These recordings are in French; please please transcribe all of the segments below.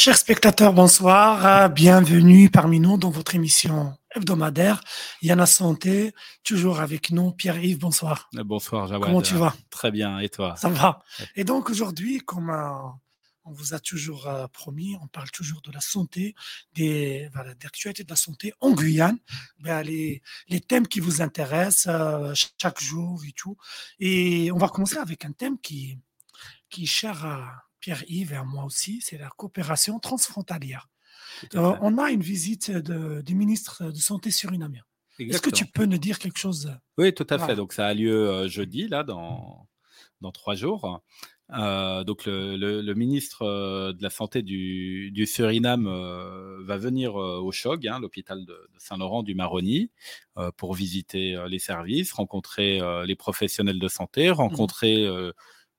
Chers spectateurs, bonsoir. Bienvenue parmi nous dans votre émission hebdomadaire Yana Santé. Toujours avec nous, Pierre-Yves, bonsoir. Bonsoir, Jawad. Comment tu vas? Très bien, et toi? Ça va. Et donc aujourd'hui, comme euh, on vous a toujours euh, promis, on parle toujours de la santé, des voilà, d'actualité de la santé en Guyane, ben, les, les thèmes qui vous intéressent euh, chaque jour et tout. Et on va commencer avec un thème qui, qui est cher à Pierre-Yves et à moi aussi, c'est la coopération transfrontalière. Euh, on a une visite de- du ministre de Santé surinamien. Est-ce que tu peux nous dire quelque chose? Oui, tout à Voilà. fait. Donc, ça a lieu euh, jeudi, là, dans, dans trois jours. Euh, donc, le, le- le ministre de la Santé du, du Suriname euh, va venir euh, au CHOG, hein, l'hôpital de, de Saint-Laurent du Maroni, pour visiter les services, rencontrer les professionnels de santé, rencontrer euh,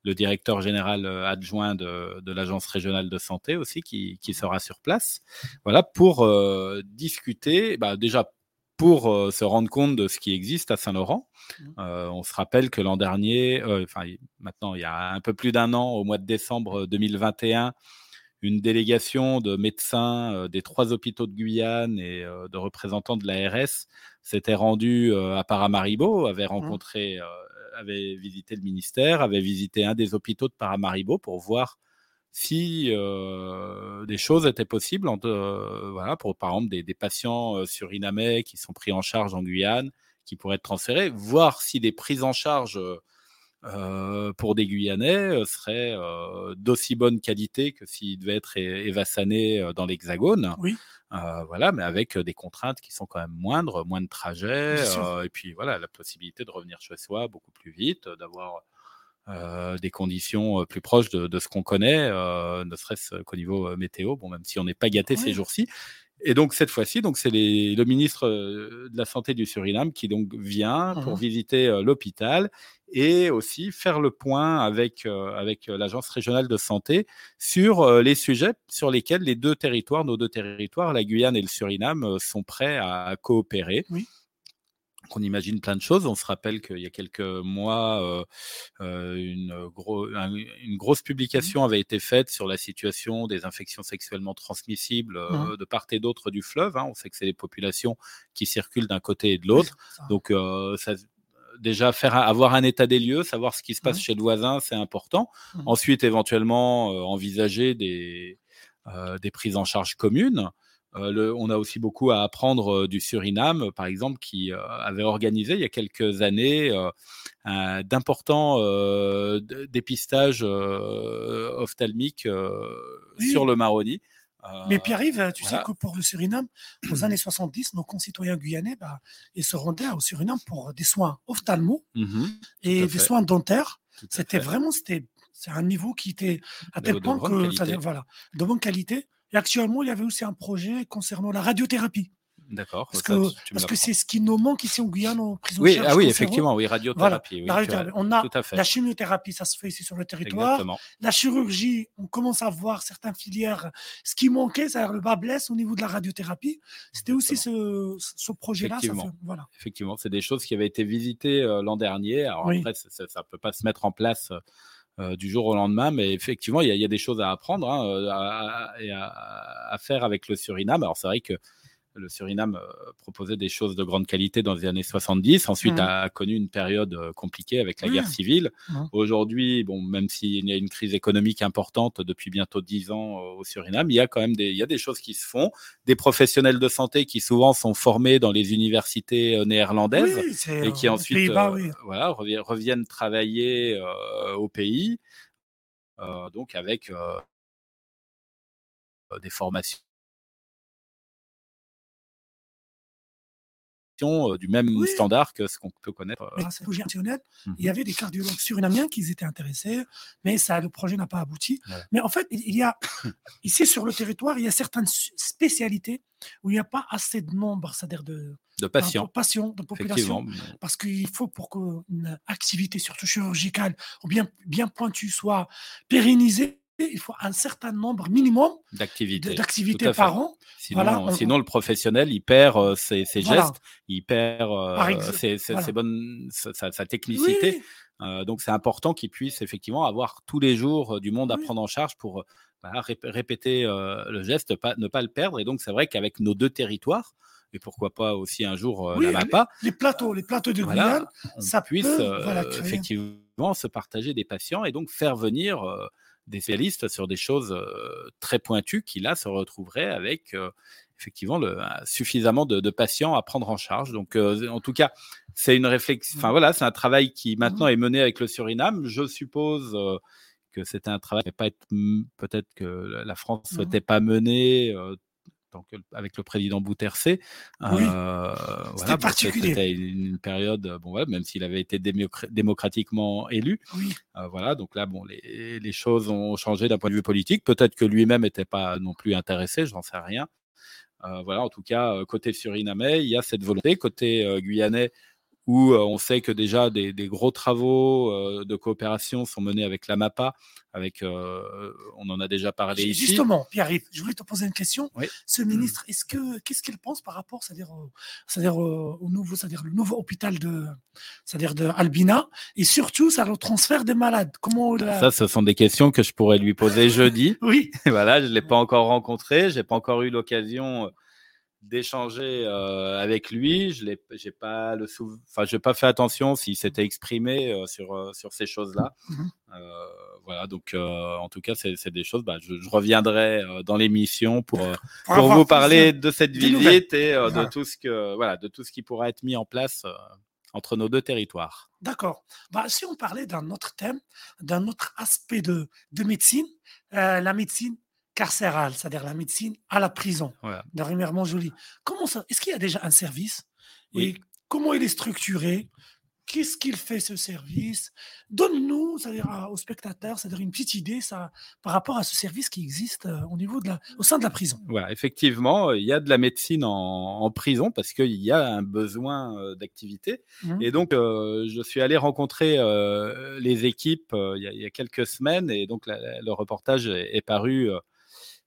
le directeur général euh, adjoint de, de l'Agence régionale de santé aussi, qui, qui sera sur place. Voilà, pour euh, discuter, bah, déjà pour euh, se rendre compte de ce qui existe à Saint-Laurent. Euh, on se rappelle que l'an dernier, enfin maintenant il y a un peu plus d'un an, au mois de décembre 2021, une délégation de médecins euh, des trois hôpitaux de Guyane et euh, de représentants de l'ARS s'était rendue euh, à Paramaribo, avait rencontré, euh, avait visité le ministère, avait visité un des hôpitaux de Paramaribo pour voir si euh, des choses étaient possibles, entre, euh, voilà, pour par exemple des, des patients euh, surinamais qui sont pris en charge en Guyane, qui pourraient être transférés, voir si des prises en charge euh, pour des Guyanais euh, seraient euh, d'aussi bonne qualité que s'ils devaient être é- évassanés euh, dans l'Hexagone. Oui. Voilà, mais avec des contraintes qui sont quand même moindres, moins de trajets, et puis voilà, la possibilité de revenir chez soi beaucoup plus vite, d'avoir euh, des conditions euh, plus proches de, de ce qu'on connaît, euh, ne serait-ce qu'au niveau météo, bon, même si on n'est pas gâté Oui. ces jours-ci. Et donc cette fois-ci, donc c'est le ministre euh, de la santé du Suriname qui donc vient pour Mhm. visiter euh, l'hôpital et aussi faire le point avec euh, avec l'agence régionale de santé sur euh, les sujets sur lesquels les deux territoires, nos deux territoires, la Guyane et le Suriname, sont prêts à coopérer. Oui. On imagine plein de choses. On se rappelle qu'il y a quelques mois, euh, euh, une, gros- un- une grosse publication avait été faite sur la situation des infections sexuellement transmissibles euh, Mhm. de part et d'autre du fleuve. hein. On sait que c'est les populations qui circulent d'un côté et de l'autre. Donc, euh, ça, déjà, faire avoir un état des lieux, savoir ce qui se passe Mhm. chez le voisin, c'est important. Ensuite, éventuellement, envisager des, des prises en charge communes. Euh, le- on a aussi beaucoup à apprendre euh, du Suriname, par exemple, qui euh, avait organisé il y a quelques années d'importants dépistages ophtalmiques Oui. sur le Maroni. Mais Pierre-Yves, tu sais que pour le Suriname, aux années 70, nos concitoyens guyanais, bah, ils se rendaient au Suriname pour des soins ophtalmo mhm, et des soins dentaires. C'était vraiment, c'était, c'est un niveau qui était à tel point que, qualité. voilà, de bonne qualité. Et actuellement, il y avait aussi un projet concernant la radiothérapie. D'accord. Parce ça, que, parce que c'est ce qui nous manque ici en Guyane en prise en Oui, charge ah oui, effectivement, oui, Voilà, radiothérapie. oui, la radiothérapie. On a tout à fait. la chimiothérapie, ça se fait ici sur le territoire. Exactement. La chirurgie, on commence à voir certaines filières. Ce qui manquait, c'est le bas blesse au niveau de la radiothérapie. C'était aussi ce, ce projet-là. Effectivement. Voilà. Effectivement, c'est des choses qui avaient été visitées euh, l'an dernier. Alors Oui. après, ça ne peut pas se mettre en place euh, du jour au lendemain, mais effectivement, il y, a- des choses à apprendre hein, euh, à, à faire avec le Suriname. Alors c'est vrai que le Suriname euh, proposait des choses de grande qualité dans les années 70, ensuite a connu une période euh, compliquée avec la guerre civile. Aujourd'hui, bon, même s'il y a une crise économique importante depuis bientôt dix ans euh, au Suriname, il y a quand même des, il y a des choses qui se font, des professionnels de santé qui souvent sont formés dans les universités néerlandaises Oui, et qui ensuite euh, oui. voilà, reviennent, reviennent travailler euh, au pays, euh, donc avec des formations du même Oui. standard que ce qu'on peut connaître. euh, la intentionnelle, Mhm. il y avait des cardiologues surinamiens qui étaient intéressés, mais ça, le projet n'a pas abouti. Mais en fait, il y a ici sur le territoire, il y a certaines spécialités où il n'y a pas assez de nombre, c'est-à-dire de de patients, de patients, de population. Parce qu'il faut pour qu'une activité, surtout chirurgicale, ou bien, bien pointue, soit pérennisée, il faut un certain nombre minimum d'activités par an. Sinon, Voilà, on- sinon, le professionnel, il perd euh, ses, ses Voilà. gestes, il perd euh, ses, ses- voilà. ses bonnes, sa, technicité. Oui, Euh, donc, c'est important qu'il puisse effectivement avoir tous les jours euh, du monde à Oui. prendre en charge pour répéter le geste, pas, ne pas le perdre. Et donc, c'est vrai qu'avec nos deux territoires, et pourquoi pas aussi un jour la MAPA. Les, plateaux, les plateaux de Guyane, ça puisse effectivement se partager des patients et donc faire venir des spécialistes sur des choses très pointues qui là se retrouveraient avec effectivement le, suffisamment de, patients à prendre en charge. Donc en tout cas, c'est une réflexion. Enfin voilà, c'est un travail qui maintenant mmh. est mené avec le Suriname. Je suppose que c'était un travail pas être peut-être que la France ne mmh. souhaitait pas mener avec le président Boutercé. Oui. Euh, voilà, particulier. C'était une, période, bon, ouais, même s'il avait été démocratiquement élu. Oui. Euh, voilà, donc là, bon, les, les choses ont changé d'un point de vue politique. Peut-être que lui-même n'était pas non plus intéressé, je n'en sais rien. Euh, voilà, en tout cas, côté surinamais, il y a cette volonté. Côté guyanais, où on sait que déjà des, gros travaux de coopération sont menés avec la MAPA, avec, on en a déjà parlé ici. Justement, Pierre-Yves, je voulais te poser une question. Ce ministre, est-ce que qu'est-ce qu'il pense par rapport, c'est-à-dire, c'est-à-dire au nouveau, c'est-à-dire le nouveau hôpital de, c'est-à-dire de Albina, et surtout, ça le transfert des malades? Comment Ça, ce sont des questions que je pourrais lui poser jeudi. oui. voilà, je l'ai pas encore rencontré, j'ai pas encore eu l'occasion d'échanger euh, avec lui. Je n'ai j'ai pas le enfin, j'ai pas fait attention s'il s'était exprimé euh, sur euh, sur ces choses-là. Mmh voilà, donc en tout cas, c'est des choses. Bah, je, reviendrai dans l'émission pour pour, vous parler de cette visite et de tout ce que voilà, de tout ce qui pourra être mis en place entre nos deux territoires. D'accord. Bah, si on parlait d'un autre thème, d'un autre aspect de, de médecine, la médecine carcérale, c'est-à-dire la médecine à la prison, voilà. de Jolie. Comment ça Est-ce qu'il y a déjà un service Et comment il est structuré? Qu'est-ce qu'il fait ce service? Donne-nous, c'est-à-dire aux spectateurs, c'est-à-dire une petite idée ça, par rapport à ce service qui existe euh, au niveau de la, au sein de la prison. Voilà, effectivement, il y a de la médecine en, prison parce qu'il y a un besoin euh, d'activité. Mmh. Et donc, euh, je suis allé rencontrer les équipes il y, a, quelques semaines et donc le reportage est paru euh,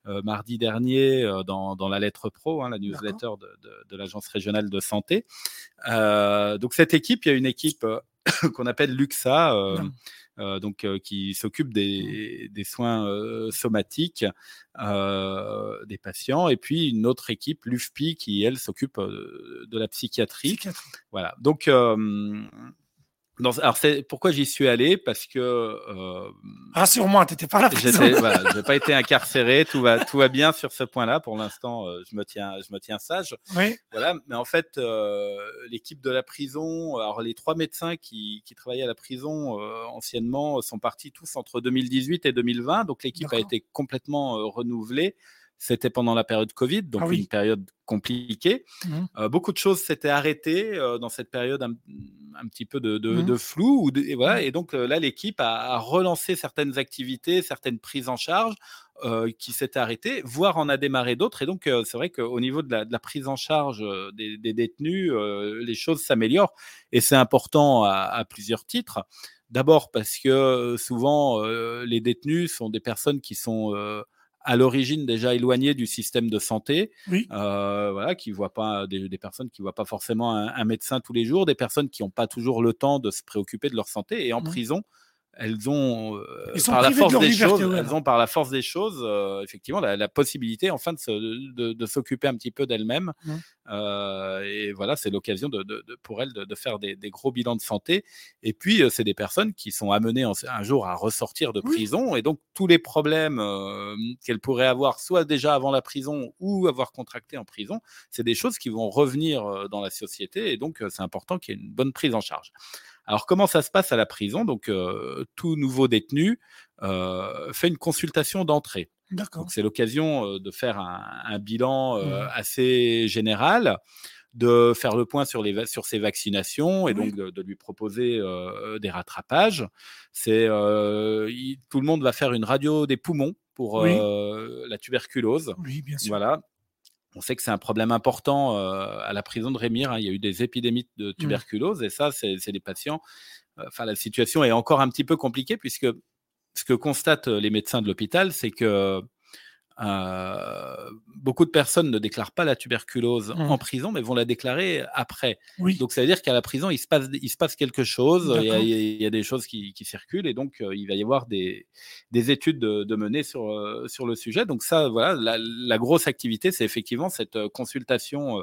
mardi dernier euh, dans, dans, la lettre pro, hein, la newsletter de, de, de l'agence régionale de santé. Euh, donc cette équipe, il y a une équipe qu'on appelle Luxa. Euh, donc qui s'occupe des, des, soins somatiques euh, des patients, et puis une autre équipe, l'UFPI, qui elle s'occupe de la psychiatrie. psychiatrie. Voilà. Donc alors, c'est pourquoi j'y suis allé? Parce que. Euh, Rassure-moi, tu n'étais pas là. voilà, je n'ai pas été incarcéré. Tout va, tout va bien sur ce point-là. Pour l'instant, euh, je, me tiens, je me tiens sage. Oui. Voilà. Mais en fait, euh, l'équipe de la prison, alors les trois médecins qui, qui travaillaient à la prison euh, anciennement sont partis tous entre 2018 et 2020. Donc, l'équipe a été complètement renouvelée. C'était pendant la période Covid, donc ah une période compliquée. Mmh. Euh, beaucoup de choses s'étaient arrêtées euh, dans cette période un, petit peu de, mmh. flou. et, voilà, mmh. et donc euh, là, l'équipe a, relancé certaines activités, certaines prises en charge qui s'étaient arrêtées, voire en a démarré d'autres. Et donc, c'est vrai qu'au niveau de la, prise en charge des, détenus, les choses s'améliorent. Et c'est important à, à, plusieurs titres. D'abord parce que souvent, les détenus sont des personnes qui sont à l'origine déjà éloignés du système de santé, euh, voilà, qui voient pas des, personnes qui voient pas forcément un, médecin tous les jours, des personnes qui n'ont pas toujours le temps de se préoccuper de leur santé et en prison elles ont euh, par la force des choses, elles ont par la force des choses, euh, effectivement, la, possibilité enfin de, de, s'occuper un petit peu d'elles-mêmes. Mmh. Euh, et voilà, c'est l'occasion de, pour elles de, faire des, gros bilans de santé. Et puis, c'est des personnes qui sont amenées un jour à ressortir de prison, et donc tous les problèmes qu'elles pourraient avoir, soit déjà avant la prison ou avoir contracté en prison, c'est des choses qui vont revenir dans la société, et donc c'est important qu'il y ait une bonne prise en charge. Alors, comment ça se passe à la prison? Donc, euh, tout nouveau détenu euh, fait une consultation d'entrée. D'accord. C'est l'occasion euh, de faire un, bilan mmh. assez général, de faire le point sur, les, sur ses vaccinations et donc de, lui proposer des rattrapages. C'est tout le monde va faire une radio des poumons pour la tuberculose. Oui, bien sûr. Voilà. On sait que c'est un problème important euh, à la prison de Rémire. Hein. Il y a eu des épidémies de mmh. tuberculose et ça, c'est des patients. Euh, enfin, la situation est encore un petit peu compliquée puisque ce que constatent les médecins de l'hôpital, c'est que beaucoup de personnes ne déclarent pas la tuberculose Mmh. en prison, mais vont la déclarer après. Oui, Donc, ça veut dire qu'à la prison, il se passe, il se passe quelque chose, il y, a, D'accord. il y a des choses qui, qui circulent, et donc euh, il va y avoir des, des études de, de mener sur, euh, sur le sujet. Donc, ça, voilà, la, la grosse activité, c'est effectivement cette euh, consultation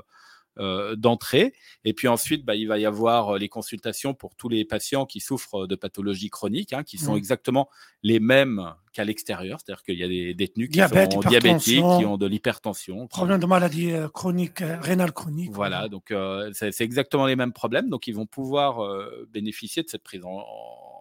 euh, d'entrée. Et puis ensuite, bah, il va y avoir euh, les consultations pour tous les patients qui souffrent de pathologies chroniques, hein, qui sont Mhm. exactement les mêmes qu'à l'extérieur. C'est-à-dire qu'il y a des détenus qui Diabète, sont diabétiques, qui ont de l'hypertension. problème de maladie euh, chronique, euh, rénale chronique. Voilà, donc euh, c'est exactement les mêmes problèmes. Donc ils vont pouvoir bénéficier de cette prise en,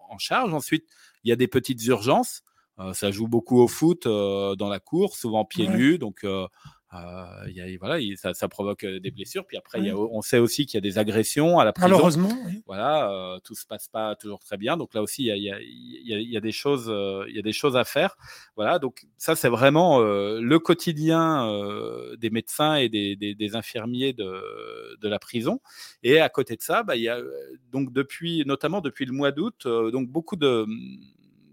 en charge. Ensuite, il y a des petites urgences. Euh, ça joue beaucoup au foot euh, dans la cour, souvent pieds Ouais. nus. Donc euh, euh, il y a, voilà, il- ça, ça provoque euh, des blessures. Puis après, y a- on sait aussi qu'il y a des agressions à la prison. Malheureusement, oui. Voilà, euh, tout se passe pas toujours très bien. Donc là aussi, il y a, y a- y il y des choses, euh, il y a des choses à faire. Voilà, donc ça c'est vraiment euh, le quotidien euh, des médecins et des, des- des infirmiers de, de la prison. Et à côté de ça, bah, il y a donc depuis, notamment depuis le mois d'août, euh, donc beaucoup de,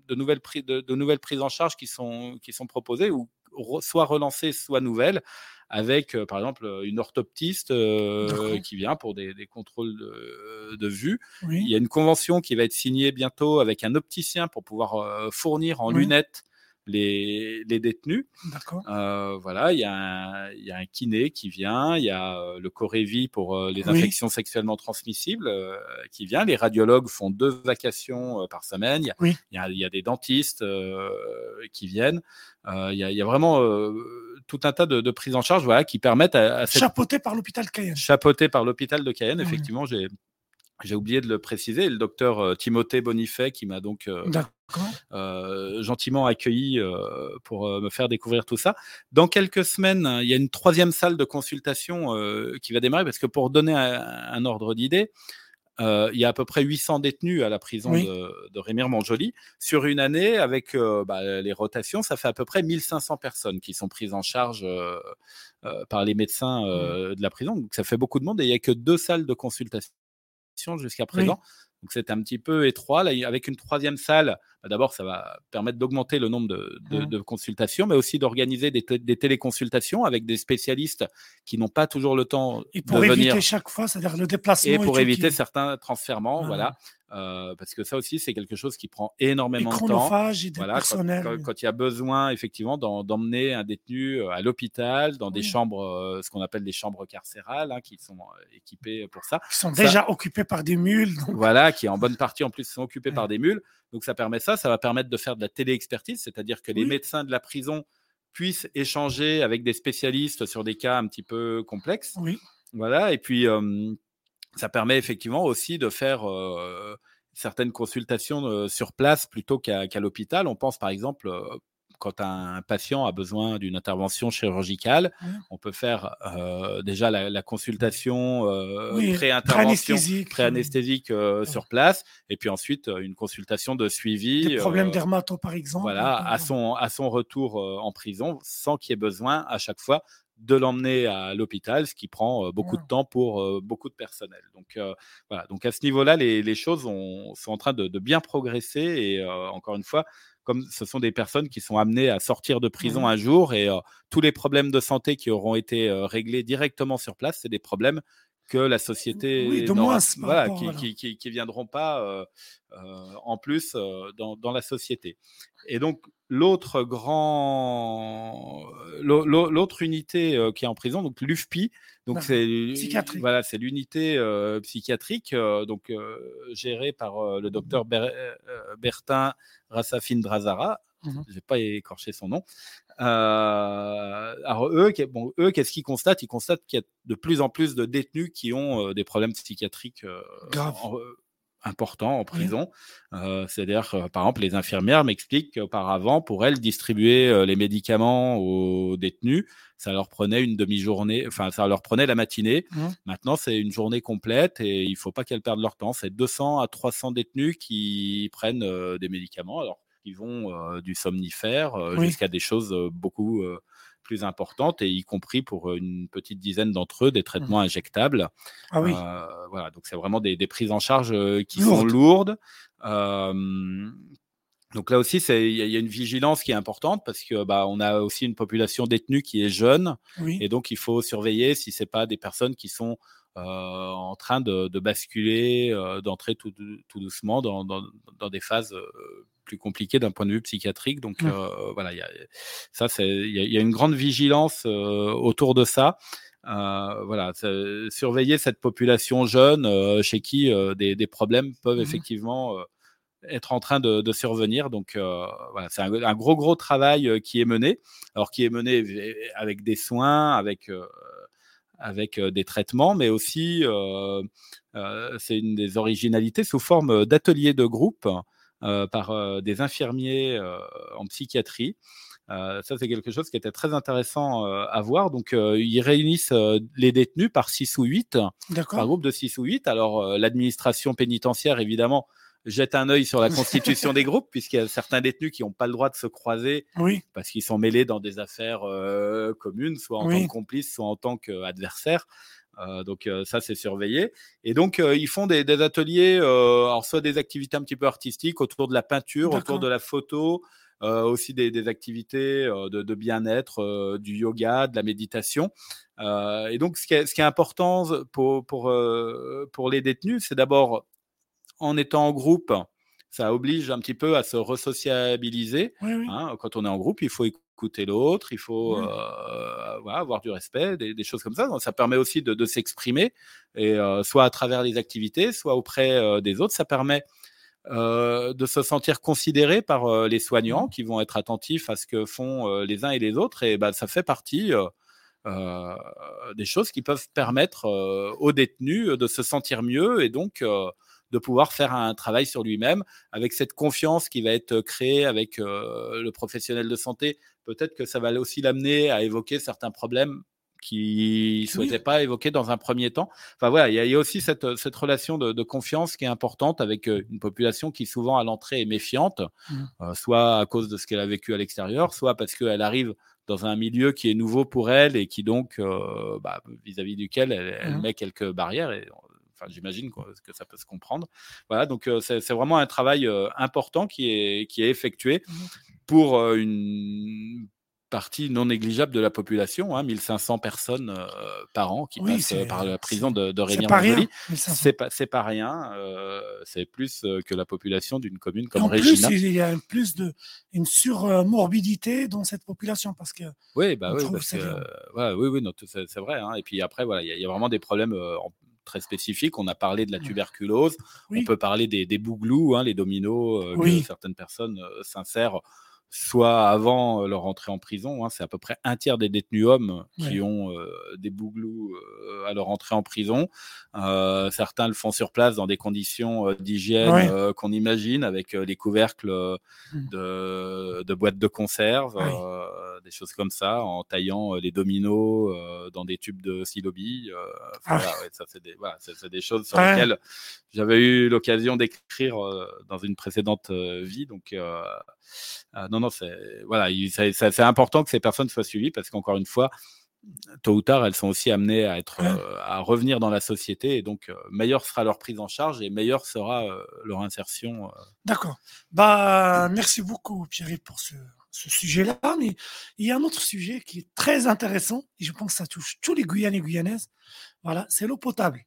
de nouvelles prises, de, de nouvelles prises en charge qui sont qui sont proposées ou re- soit relancées, soit nouvelles. Avec, euh, par exemple, une orthoptiste euh, qui vient pour des, des contrôles de, de vue. Il y a une convention qui va être signée bientôt avec un opticien pour pouvoir euh, fournir en Oui. lunettes les, les détenus. D'accord. Euh, voilà, il y, a un, il y a un kiné qui vient, il y a euh, le Corévi pour euh, les Oui. infections sexuellement transmissibles euh, qui vient. Les radiologues font deux vacations par semaine. Il y a, Oui. il y y a des dentistes euh, qui viennent. Euh, il, y y a vraiment euh, tout un tas de, de prises en charge voilà, qui permettent à, à cette Chapeauté par l'hôpital Cayenne. chapeauté par l'hôpital de Cayenne. Oui. Effectivement, j'ai j'ai oublié de le préciser. Le docteur euh, Timothée Bonifay qui m'a donc euh, euh, gentiment accueilli euh, pour euh, me faire découvrir tout ça. Dans quelques semaines, il y a une troisième salle de consultation euh, qui va démarrer parce que pour donner un, un ordre d'idée, euh, il y a à peu près 800 détenus à la prison Oui. de, de Rémire-Montjoly. Sur une année, avec bah, les rotations, ça fait à peu près 1500 personnes qui sont prises en charge par les médecins euh, de la prison. Donc ça fait beaucoup de monde et il n'y a que deux salles de consultation jusqu'à présent. Donc c'est un petit peu étroit. Là, avec une troisième salle, d'abord, ça va permettre d'augmenter le nombre de, de- de consultations, mais aussi d'organiser des, té- des téléconsultations avec des spécialistes qui n'ont pas toujours le temps Et de pour éviter venir chaque fois, c'est-à-dire le déplacement. et pour éviter qui- certains transfèrements, Voilà. voilà. Euh, parce que ça aussi, c'est quelque chose qui prend énormément de temps. et Voilà, quand, personnels. quand- quand il y a besoin effectivement d'emmener un détenu euh, à l'hôpital, dans des chambres, euh, ce qu'on appelle des chambres carcérales, hein, qui sont équipées pour ça. qui sont Ça- déjà occupés par des mules. donc- Voilà, qui en bonne partie en plus sont occupés Ouais. par des mules. Donc ça permet ça, ça va permettre de faire de la télé-expertise, c'est-à-dire que les médecins de la prison puissent échanger avec des spécialistes sur des cas un petit peu complexes. Oui. Voilà, et puis euh, ça permet effectivement aussi de faire euh, certaines consultations euh, sur place plutôt qu'à l'hôpital. On pense par exemple quand un patient a besoin d'une intervention chirurgicale, Ouais. on peut faire euh, déjà la, la consultation euh, Oui, pré-intervention, pré-anesthésique. pré-anesthésique euh, sur place, et puis ensuite euh, une consultation de suivi. Des problèmes euh, dermato, par exemple. voilà, donc, à son, à son retour euh, en prison, sans qu'il y ait besoin à chaque fois de l'emmener à l'hôpital, ce qui prend euh, beaucoup Ouais. de temps pour euh, beaucoup de personnel. Donc euh, voilà, donc à ce niveau-là, les, les choses ont- sont en train de, de bien progresser et euh, encore une fois, comme ce sont des personnes qui sont amenées à sortir de prison Mhm. un jour et euh, tous les problèmes de santé qui auront été euh, réglés directement sur place, c'est des problèmes que la société Oui, de moins, voilà, qui, voilà. qui, qui- qui viendront pas euh, euh, en plus euh, dans, dans la société. Et donc l'autre grand, l'au- l'au- l'autre unité qui est en prison, donc l'UFPI, donc D'accord. c'est voilà, c'est l'unité psychiatrique, donc gérée par le docteur Ber- Bertin Rassafine Drazara. Mhm. J'ai pas écorché son nom. Euh, alors eux, qu'est- bon, eux, qu'est-ce qu'ils constatent? Ils constatent qu'il y a de plus en plus de détenus qui ont euh, des problèmes psychiatriques euh, en- euh, importants en prison. Euh, C'est-à-dire, par exemple, les infirmières m'expliquent qu'auparavant, pour elles, distribuer les médicaments aux détenus, ça leur prenait une demi-journée, enfin, ça leur prenait la matinée. Mhm. Maintenant, c'est une journée complète et il faut pas qu'elles perdent leur temps. C'est 200 à 300 détenus qui prennent des médicaments. Alors, ils vont euh, du somnifère euh, Oui. jusqu'à des choses euh, beaucoup plus importantes et y compris pour une petite dizaine d'entre eux des traitements injectables. Ah oui. Euh, voilà, donc c'est vraiment des, des prises en charge qui sont Lourdes. Euh, Donc là aussi, il y, a une vigilance qui est importante parce que bah, on a aussi une population détenue qui est jeune, et donc il faut surveiller si c'est pas des personnes qui sont euh, en train de, basculer, d'entrer tout, doucement dans, des phases plus compliquées d'un point de vue psychiatrique. Donc voilà, y a, ça, il y, a une grande vigilance autour de ça. voilà, surveiller cette population jeune chez qui des, problèmes peuvent mmh effectivement être en train de, survenir. Donc voilà, c'est un, gros gros travail qui est mené, alors qui est mené avec des soins, avec avec des traitements, mais aussi c'est une des originalités sous forme d'ateliers de groupe par des infirmiers en psychiatrie. ça, c'est quelque chose qui était très intéressant à voir. Donc, ils réunissent les détenus par 6 ou 8, par groupe de 6 ou 8. Alors, l'administration pénitentiaire, évidemment, jette un œil sur la constitution des groupes, puisqu'il y a certains détenus qui n'ont pas le droit de se croiser parce qu'ils sont mêlés dans des affaires euh, communes, soit en tant que complices, soit en tant qu'adversaires. Euh, donc euh, ça, c'est surveillé. Et donc, ils font des, ateliers, alors soit des activités un petit peu artistiques autour de la peinture, autour de la photo, aussi des, activités de, bien-être, du yoga, de la méditation. et donc, ce qui est, ce qui est important pour, pour, pour les détenus, c'est d'abord en étant en groupe, ça oblige un petit peu à se resociabiliser. Hein. Quand on est en groupe, il faut écouter l'autre, il faut euh, avoir du respect, des, choses comme ça. ça permet aussi de, s'exprimer, et euh, soit à travers les activités, soit auprès euh, des autres. Ça permet de se sentir considéré par les soignants qui vont être attentifs à ce que font les uns et les autres. Et bah, ça fait partie des choses qui peuvent permettre aux détenus de se sentir mieux et donc de pouvoir faire un travail sur lui-même avec cette confiance qui va être créée avec euh, le professionnel de santé. Peut-être que ça va aussi l'amener à évoquer certains problèmes qu'il ne souhaitait pas évoquer dans un premier temps. Enfin voilà, il y, a aussi cette, cette relation de, confiance qui est importante avec euh, une population qui souvent à l'entrée est méfiante, mmh. euh, soit à cause de ce qu'elle a vécu à l'extérieur, soit parce qu'elle arrive dans un milieu qui est nouveau pour elle et qui donc, bah, vis-à-vis duquel elle, mmh. met quelques barrières. Et Enfin, j'imagine que ça peut se comprendre. Voilà, donc c'est vraiment un travail important qui est, qui est effectué mmh pour une partie non négligeable de la population, hein, 1500 personnes par an qui passent par la prison de, de rémy C'est pas, c'est pas rien. c'est plus que la population d'une commune comme Régina. Plus, il y a plus de une surmorbidité dans cette population parce que. Oui, bah oui, oui, oui, c'est vrai. Hein. Et puis après, voilà, il y, a vraiment des problèmes très spécifique. On a parlé de la tuberculose, on peut parler des, des bouglous, hein, les dominos euh, que certaines personnes euh, s'insèrent soit avant euh, leur entrée en prison. Hein, c'est à peu près un tiers des détenus hommes qui ont des bouglous à leur entrée en prison. certains le font sur place dans des conditions d'hygiène qu'on imagine, avec les couvercles mmh. de, de, boîtes de conserve, des choses comme ça, en taillant les dominos dans des tubes de silobi. Ah. ça, c'est des, voilà, des, choses sur lesquelles j'avais eu l'occasion d'écrire dans une précédente vie. Donc, non, non, c'est voilà, c'est important que ces personnes soient suivies parce qu'encore une fois, tôt ou tard, elles sont aussi amenées à être, à revenir dans la société et donc meilleure sera leur prise en charge et meilleure sera leur insertion. D'accord. Bah, merci beaucoup Pierre pour ce, ce sujet-là, mais il y a un autre sujet qui est très intéressant et je pense que ça touche tous les Guyanais et Guyanaises. Voilà, c'est l'eau potable.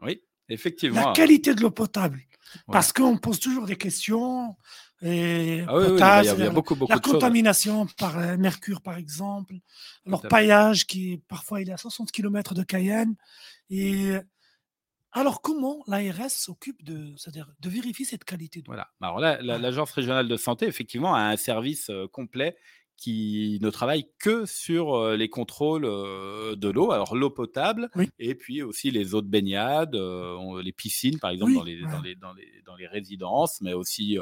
Oui, effectivement. La qualité de l'eau potable. Parce qu'on pose toujours des questions. Et ah oui, il y, a beaucoup, beaucoup la contamination par euh, mercure, par exemple. Alors, paillage, qui parfois il est à 60 km de Cayenne. Et alors, comment l'ARS s'occupe de, de vérifier cette qualité Voilà. Bah, alors là, l'Agence régionale de santé, effectivement, a un service complet qui ne travaille que sur les contrôles de l'eau, alors l'eau potable, et puis aussi les eaux de baignade, les piscines, par exemple, dans, les, dans, les, dans, les, dans, les, résidences, mais aussi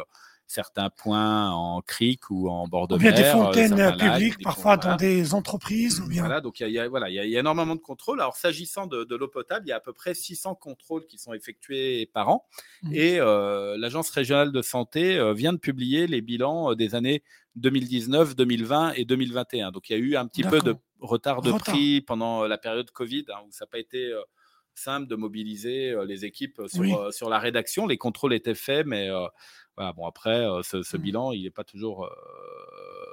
certains points en crique ou en bord de mer. des euh, fontaines publiques, parfois dans des entreprises. Ou bien... Voilà, donc il y, a, voilà, il y, a énormément de contrôles. Alors, s'agissant de, l'eau potable, il y a à peu près 600 contrôles qui sont effectués par an. Mmh. Et euh, l'Agence régionale de santé euh, vient de publier les bilans des années 2019, 2020 et 2021. Donc, il y a eu un petit peu de retard de prix pendant la période Covid, hein, où ça n'a pas été simple de mobiliser les équipes sur, sur, la rédaction. Les contrôles étaient faits, mais voilà, bon, après, ce, ce, mmh. bilan, il n'est pas toujours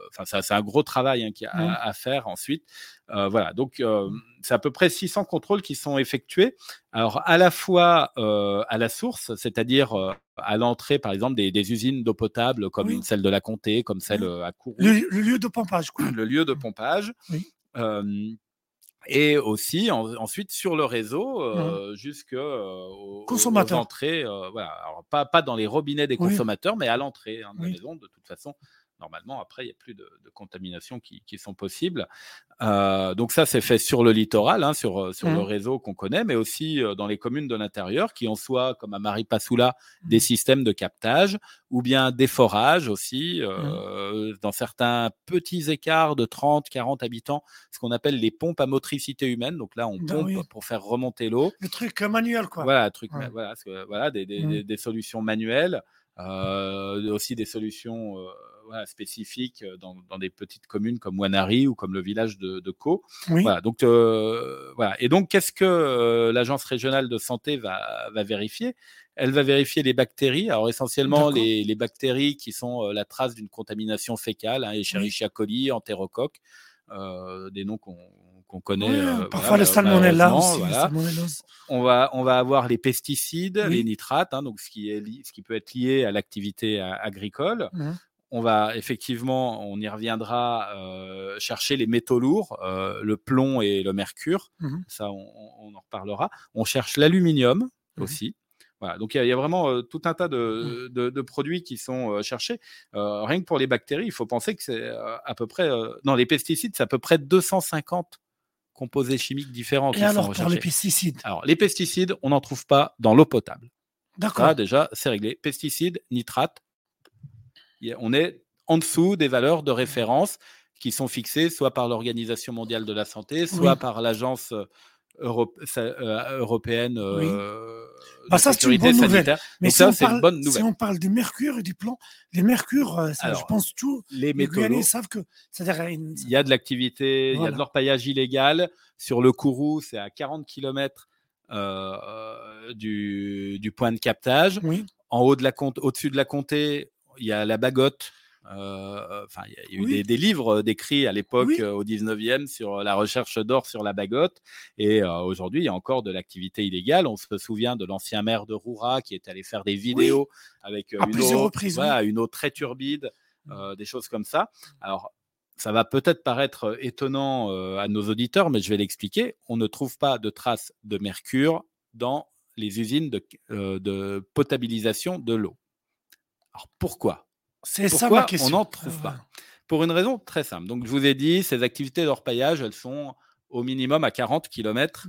enfin, c'est un gros travail hein, qui a mmh. à, faire ensuite. Euh, voilà, donc euh, mmh. c'est à peu près 600 contrôles qui sont effectués. Alors, à la fois euh, à la source, c'est-à-dire à l'entrée, par exemple, des, usines d'eau potable comme celle de la Comté, comme celle à Kourou. Le, lieu de pompage, quoi. Le lieu de pompage. Et aussi ensuite sur le réseau euh, jusqu'aux entrées. voilà. Alors, pas, pas dans les robinets des consommateurs, mais à l'entrée hein, de la maison, de toute façon normalement, après, il n'y a plus de, contamination qui, sont possibles. Euh, donc ça, c'est fait sur le littoral, hein, sur, euh, sur le mmh. réseau qu'on connaît, mais aussi euh, dans les communes de l'intérieur, qui ont soit, comme à Maripasoula, des mmh. systèmes de captage, ou bien des forages aussi, mmh. dans certains petits écarts de 30, 40 habitants, ce qu'on appelle les pompes à motricité humaine. Donc là, on bah pompe pour faire remonter l'eau. Le truc manuel, quoi. Voilà, truc, voilà, voilà des, des, solutions manuelles, aussi des solutions spécifiques euh, dans, des petites communes comme Wanari ou comme le village de, de Co. Voilà, donc, euh, voilà. Et donc, qu'est-ce que euh, l'agence régionale de santé va, va vérifier? Elle va vérifier les bactéries, alors essentiellement les, les, bactéries qui sont la trace d'une contamination fécale, hein, Escherichia coli, entérocoque, des noms qu'on qu'on connaît. parfois le salmonella aussi. On va, on va avoir les pesticides, les nitrates, hein, donc ce qui, est ce qui peut être lié à l'activité agricole. Mmh on va effectivement, on y reviendra, euh, chercher les métaux lourds, euh, le plomb et le mercure. Mmh Ça, on, en reparlera. On cherche l'aluminium mmh aussi. Voilà, donc il y, a vraiment euh, tout un tas de, mmh. produits qui sont cherchés. rien que pour les bactéries, il faut penser que c'est à peu près, non, les pesticides, c'est à peu près 250 composés chimiques différents. Et alors pour les pesticides? Alors les pesticides, on n'en trouve pas dans l'eau potable. D'accord. déjà, c'est réglé. Pesticides, nitrates, on est en dessous des valeurs de référence qui sont fixées soit par l'Organisation mondiale de la santé, soit par l'Agence euh, euh, européenne euh, bah, ça, une bonne nouvelle. Mais ça, c'est une bonne nouvelle. Si on parle du mercure et du plomb, les mercures, je pense tout. Les, les savent que. Il y a de l'activité, il y a de l'orpaillage illégal. Sur le Kourou, c'est à 40 km du, du, point de captage. En haut de la au-dessus de la comté, il y a la bagotte. Euh, enfin, il y a eu des, livres décrits à l'époque au 19e sur la recherche d'or sur la bagotte. Et aujourd'hui, il y a encore de l'activité illégale. On se souvient de l'ancien maire de Roura qui est allé faire des vidéos avec une, eau, une eau très turbide, mmh. des choses comme ça. Alors, ça va peut-être paraître étonnant à nos auditeurs, mais je vais l'expliquer. On ne trouve pas de traces de mercure dans les usines de, de potabilisation de l'eau. Alors pourquoi? C'est ça ma question. On n'en trouve pas? Pour une raison très simple. Donc je vous ai dit, ces activités d'orpaillage, elles sont au minimum à 40 km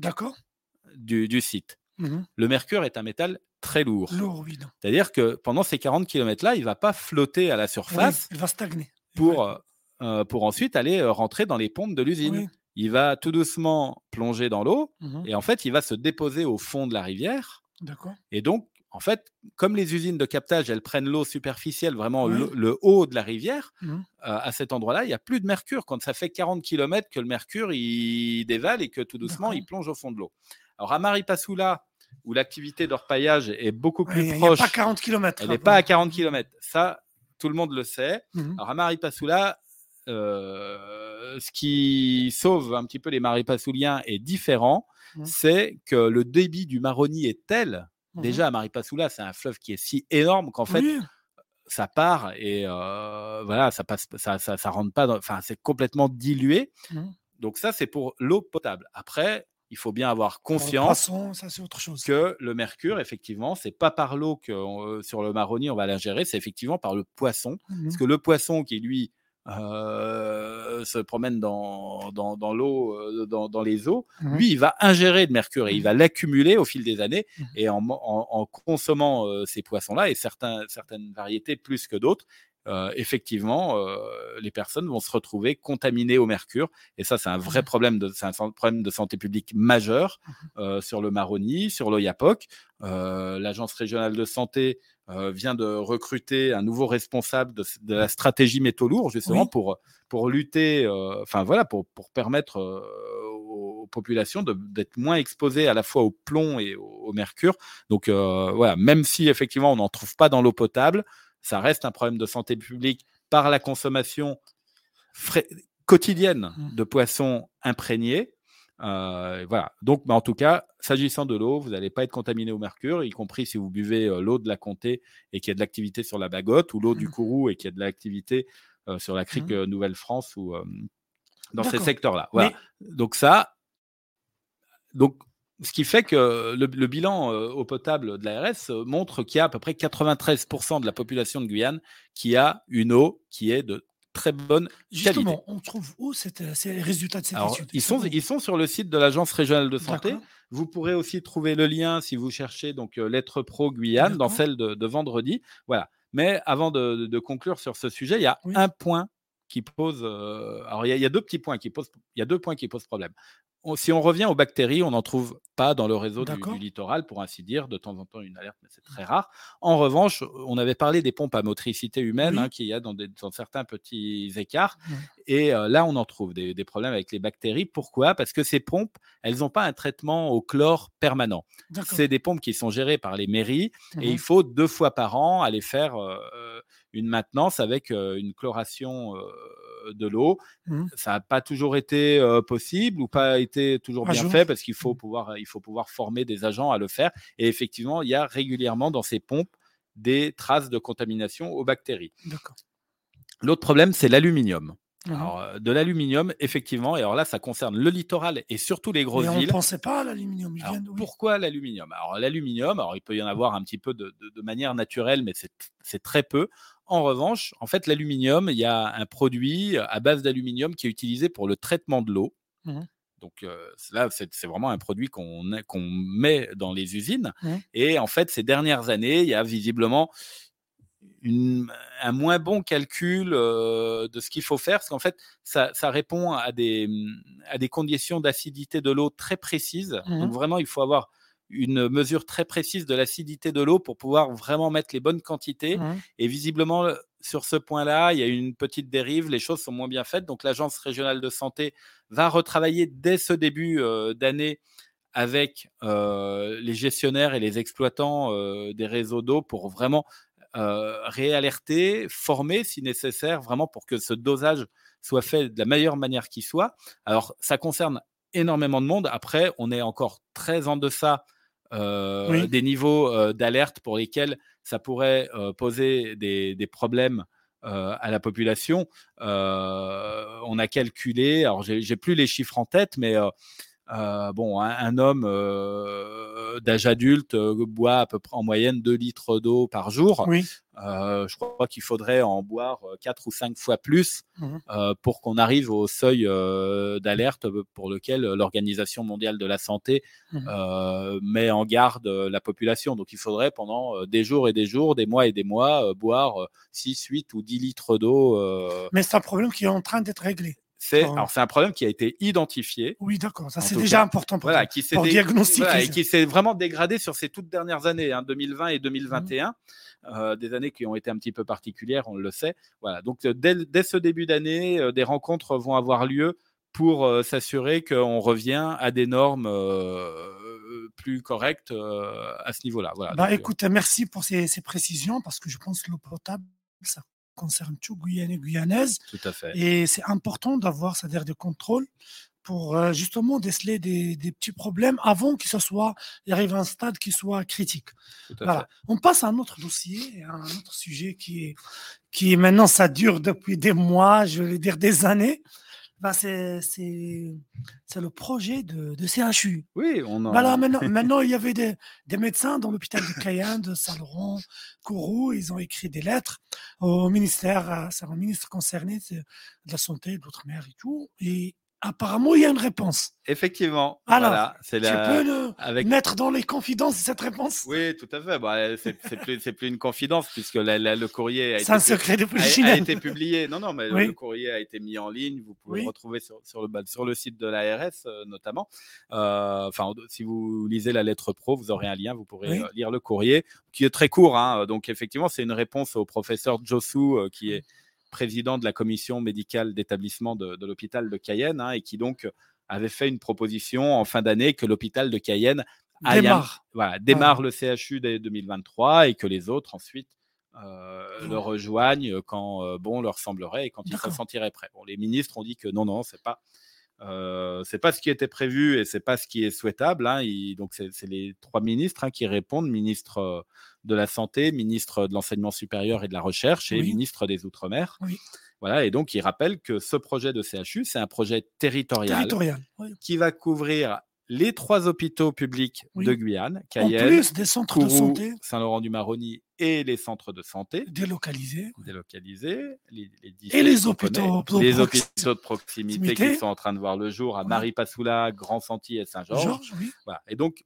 du, du, site. Mmh Le mercure est un métal très lourd. Lourd, oui. C'est-à-dire que pendant ces 40 km-là, il ne va pas flotter à la surface. il va stagner. Pour, euh, euh, pour ensuite aller euh, rentrer dans les pompes de l'usine. Il va tout doucement plonger dans l'eau mmh et en fait, il va se déposer au fond de la rivière. D'accord. Et donc, en fait, comme les usines de captage, elles prennent l'eau superficielle, vraiment le, haut de la rivière, mmh. euh, à cet endroit-là, il n'y a plus de mercure. Quand ça fait 40 km que le mercure, il dévale et que tout doucement, il plonge au fond de l'eau. Alors, à Maripasoula, où l'activité d'orpaillage est beaucoup plus proche. Elle n'est pas à 40 km. Elle n'est pas à 40 km. Ça, tout le monde le sait. Mmh. Alors, à Maripasoula, euh, ce qui sauve un petit peu les Maripasouliens est différent. C'est que le débit du Maroni est tel Mmh Déjà, à Maripasoula, c'est un fleuve qui est si énorme qu'en fait, ça part et voilà, ça passe, ça, ça, rentre pas, enfin, c'est complètement dilué. Mmh. Donc ça, c'est pour l'eau potable. Après, il faut bien avoir conscience autre chose. que le mercure, effectivement, c'est pas par l'eau que sur le marronnier on va l'ingérer, c'est effectivement par le poisson, mmh parce que le poisson qui lui euh, se promène dans, dans, l'eau, euh, dans, les eaux, mmh lui, il va ingérer de mercure et il va l'accumuler au fil des années. Mmh et en, en, consommant euh, ces poissons-là, et certains, certaines variétés plus que d'autres, effectivement, les personnes vont se retrouver contaminées au mercure. Et ça, c'est un vrai problème de, un problème de santé publique majeur sur le Maroni, sur l'Oyapoc. L'Agence régionale de santé euh, vient de recruter un nouveau responsable de, la stratégie métaux lourds, justement, pour, pour lutter, euh, enfin voilà, pour, pour permettre euh, aux populations d'être moins exposées à la fois au plomb et au, mercure. Donc voilà, même si effectivement on n'en trouve pas dans l'eau potable, ça reste un problème de santé publique par la consommation quotidienne mmh. de poissons imprégnés. Euh, voilà. Donc, bah, en tout cas, s'agissant de l'eau, vous n'allez pas être contaminé au mercure, y compris si vous buvez euh, l'eau de la Comté et qu'il y a de l'activité sur la Bagotte, ou l'eau du mmh. Kourou et qu'il y a de l'activité euh, sur la crique mmh. Nouvelle-France ou dans ces secteurs-là. Voilà. Donc ça, donc ce qui fait que le, le bilan eau potable de l'ARS montre qu'il y a à peu près 93% de la population de Guyane qui a une eau qui est de très bonne Justement, on trouve où euh, ces résultats de cette étude? ils sont, ils sont sur le site de l'Agence régionale de santé. Vous pourrez aussi trouver le lien si vous cherchez donc euh, Lettre Pro Guyane dans celle de, vendredi. Voilà. Mais avant de, conclure sur ce sujet, il y a un point qui pose. Euh, alors, il y, a, deux petits points qui posent. Il y a deux points qui posent problème si on revient aux bactéries, on n'en trouve pas dans le réseau du, littoral, pour ainsi dire. De temps en temps, une alerte, mais c'est très rare. En revanche, on avait parlé des pompes à motricité humaine hein, qu'il y a dans, certains petits écarts. Et euh, là, on en trouve des, problèmes avec les bactéries. Pourquoi? Parce que ces pompes, elles n'ont pas un traitement au chlore permanent. C'est des pompes qui sont gérées par les mairies et il faut deux fois par an aller faire euh, une maintenance avec euh, une chloration de l'eau. Mmh. Ça n'a pas toujours été possible ou pas été toujours bien fait parce qu'il faut, mmh. pouvoir, il faut pouvoir former des agents à le faire. Et effectivement, il y a régulièrement dans ces pompes des traces de contamination aux bactéries. L'autre problème, c'est l'aluminium. Mmh. de l'aluminium, effectivement, et alors là, ça concerne le littoral et surtout les grosses villes. On ne pensait pas à l'aluminium. Pourquoi l'aluminium? Alors, l'aluminium, alors il peut y en avoir un petit peu de, de manière naturelle, mais c'est très peu. En revanche, en fait, l'aluminium, il y a un produit à base d'aluminium qui est utilisé pour le traitement de l'eau. Mmh Donc là, c'est vraiment un produit qu'on met dans les usines. Mmh. Et en fait, ces dernières années, il y a visiblement un moins bon calcul de ce qu'il faut faire, parce qu'en fait, ça, répond à des, à des conditions d'acidité de l'eau très précises. Mmh Donc vraiment, il faut avoir une mesure très précise de l'acidité de l'eau pour pouvoir vraiment mettre les bonnes quantités. Mmh. Et visiblement, sur ce point-là, il y a une petite dérive, les choses sont moins bien faites. Donc l'Agence régionale de santé va retravailler dès ce début euh, d'année avec euh, les gestionnaires et les exploitants euh, des réseaux d'eau pour vraiment réalerter, former si nécessaire, vraiment pour que ce dosage soit fait de la meilleure manière qui soit. Alors ça concerne énormément de monde. Après, on est encore très en deçà euh, des niveaux euh, d'alerte pour lesquels ça pourrait euh, poser des, problèmes à la population. on a calculé, alors j'ai plus les chiffres en tête, mais bon, un, homme d'âge adulte boit à peu près en moyenne 2 litres d'eau par jour. Oui. Euh, je crois qu'il faudrait en boire euh, quatre ou cinq fois plus mmh euh, pour qu'on arrive au seuil d'alerte pour lequel l'Organisation mondiale de la santé mmh met en garde la population. Donc il faudrait pendant des jours et des jours, des mois et des mois, boire 6, 8 ou 10 litres d'eau. Mais c'est un problème qui est en train d'être réglé. C'est alors c'est un problème qui a été identifié. Oui, d'accord. Ça c'est déjà important pour, qui diagnostiquer. et qui s'est vraiment dégradé sur ces toutes dernières années, 2020 hein, et 2021. Euh, des années qui ont été un petit peu particulières, on le sait. Voilà. Donc euh, dès, ce début d'année, euh, des rencontres vont avoir lieu pour s'assurer qu'on revient à des normes plus correctes à ce niveau-là. Voilà. Bah, écoute, merci pour ces, ces, précisions parce que je pense que l'eau potable, ça concerne tout Guyane et Guyanaise. Tout à fait. Et c'est important d'avoir, c'est-à-dire des contrôles pour euh, justement déceler des, petits problèmes avant que ce soit, il arrive à un stade qui soit critique. Voilà. On passe à un autre dossier, à un autre sujet qui est, qui est maintenant, ça dure depuis des mois, je vais dire des années. Bah c'est, le projet de, de, CHU. Oui, on a... Maintenant, maintenant, il y avait des, des médecins dans l'hôpital de Cayenne, de Saint-Laurent, Kourou, ils ont écrit des lettres au ministère, c'est un ministre concerné de la santé, de l'outre-mer et tout, et apparemment, il y a une réponse. Effectivement. Alors, voilà, c'est tu peux avec... mettre dans les confidences cette réponse? Oui, tout à fait. Bah, c'est plus, plus, une confidence puisque le courrier a été, un secret de a, a, été publié. Non, non, mais le courrier a été mis en ligne. Vous pouvez le retrouver sur, sur, le, sur le site de l'ARS euh, notamment. Euh, enfin, si vous lisez la lettre pro, vous aurez un lien. Vous pourrez euh, lire le courrier qui est très court. Hein. Donc, effectivement, c'est une réponse au professeur Josu qui est président de la commission médicale d'établissement de, l'hôpital de Cayenne, hein, et qui donc avait fait une proposition en fin d'année que l'hôpital de Cayenne démarre, voilà, démarre le CHU dès 2023 et que les autres ensuite euh, le rejoignent quand euh, bon leur semblerait et quand ils se sentiraient prêts. Bon, les ministres ont dit que non, non, c'est pas euh, c'est pas ce qui était prévu et c'est pas ce qui est souhaitable. Hein. donc c'est les trois ministres hein, qui répondent ministre de la santé, ministre de l'enseignement supérieur et de la recherche et ministre des outre-mer. Voilà, et donc il rappelle que ce projet de CHU, c'est un projet territorial, qui va couvrir les trois hôpitaux publics de Guyane, Cayenne, des centres de santé, Saint-Laurent-du-Maroni et les centres de santé. Délocalisés, délocalisés les, et les hôpitaux, les hôpitaux de proximité qui sont en train de voir le jour à Marie-Passoula, Grand Santi et Saint-Georges. Voilà. Et donc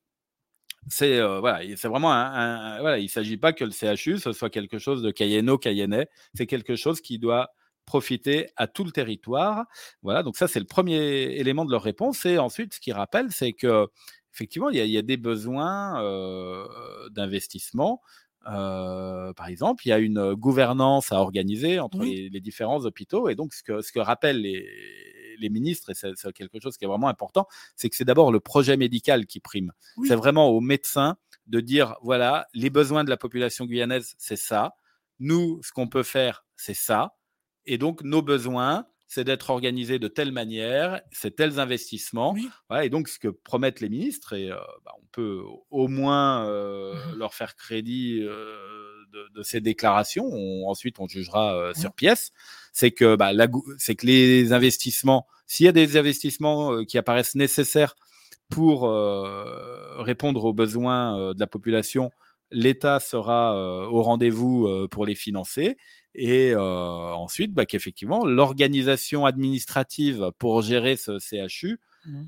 c'est euh, voilà, c'est vraiment un, voilà, il ne s'agit pas que le CHU ce soit quelque chose de cayeno cayennais, c'est quelque chose qui doit profiter à tout le territoire. Voilà, donc ça c'est le premier élément de leur réponse. Et ensuite, ce qu'ils rappellent, c'est que effectivement, il y, a, des besoins euh, d'investissement. Euh, par exemple, il y a une gouvernance à organiser entre les, différents hôpitaux. Et donc, ce que, ce que rappellent les, les ministres, et c'est quelque chose qui est vraiment important, c'est que c'est d'abord le projet médical qui prime. C'est vraiment aux médecins de dire, voilà, les besoins de la population guyanaise, c'est ça. Nous, ce qu'on peut faire, c'est ça. Et donc, nos besoins, c'est d'être organisés de telle manière, c'est tels investissements. et donc, ce que promettent les ministres, et euh, bah, on peut au moins euh, mmh leur faire crédit euh, de, ces déclarations, ensuite on jugera sur pièce, c'est que, bah, c'est que les investissements, s'il y a des investissements qui apparaissent nécessaires pour répondre aux besoins de la population, l'État sera au rendez-vous pour les financer. Et ensuite, bah, qu'effectivement, l'organisation administrative pour gérer ce CHU, mmh.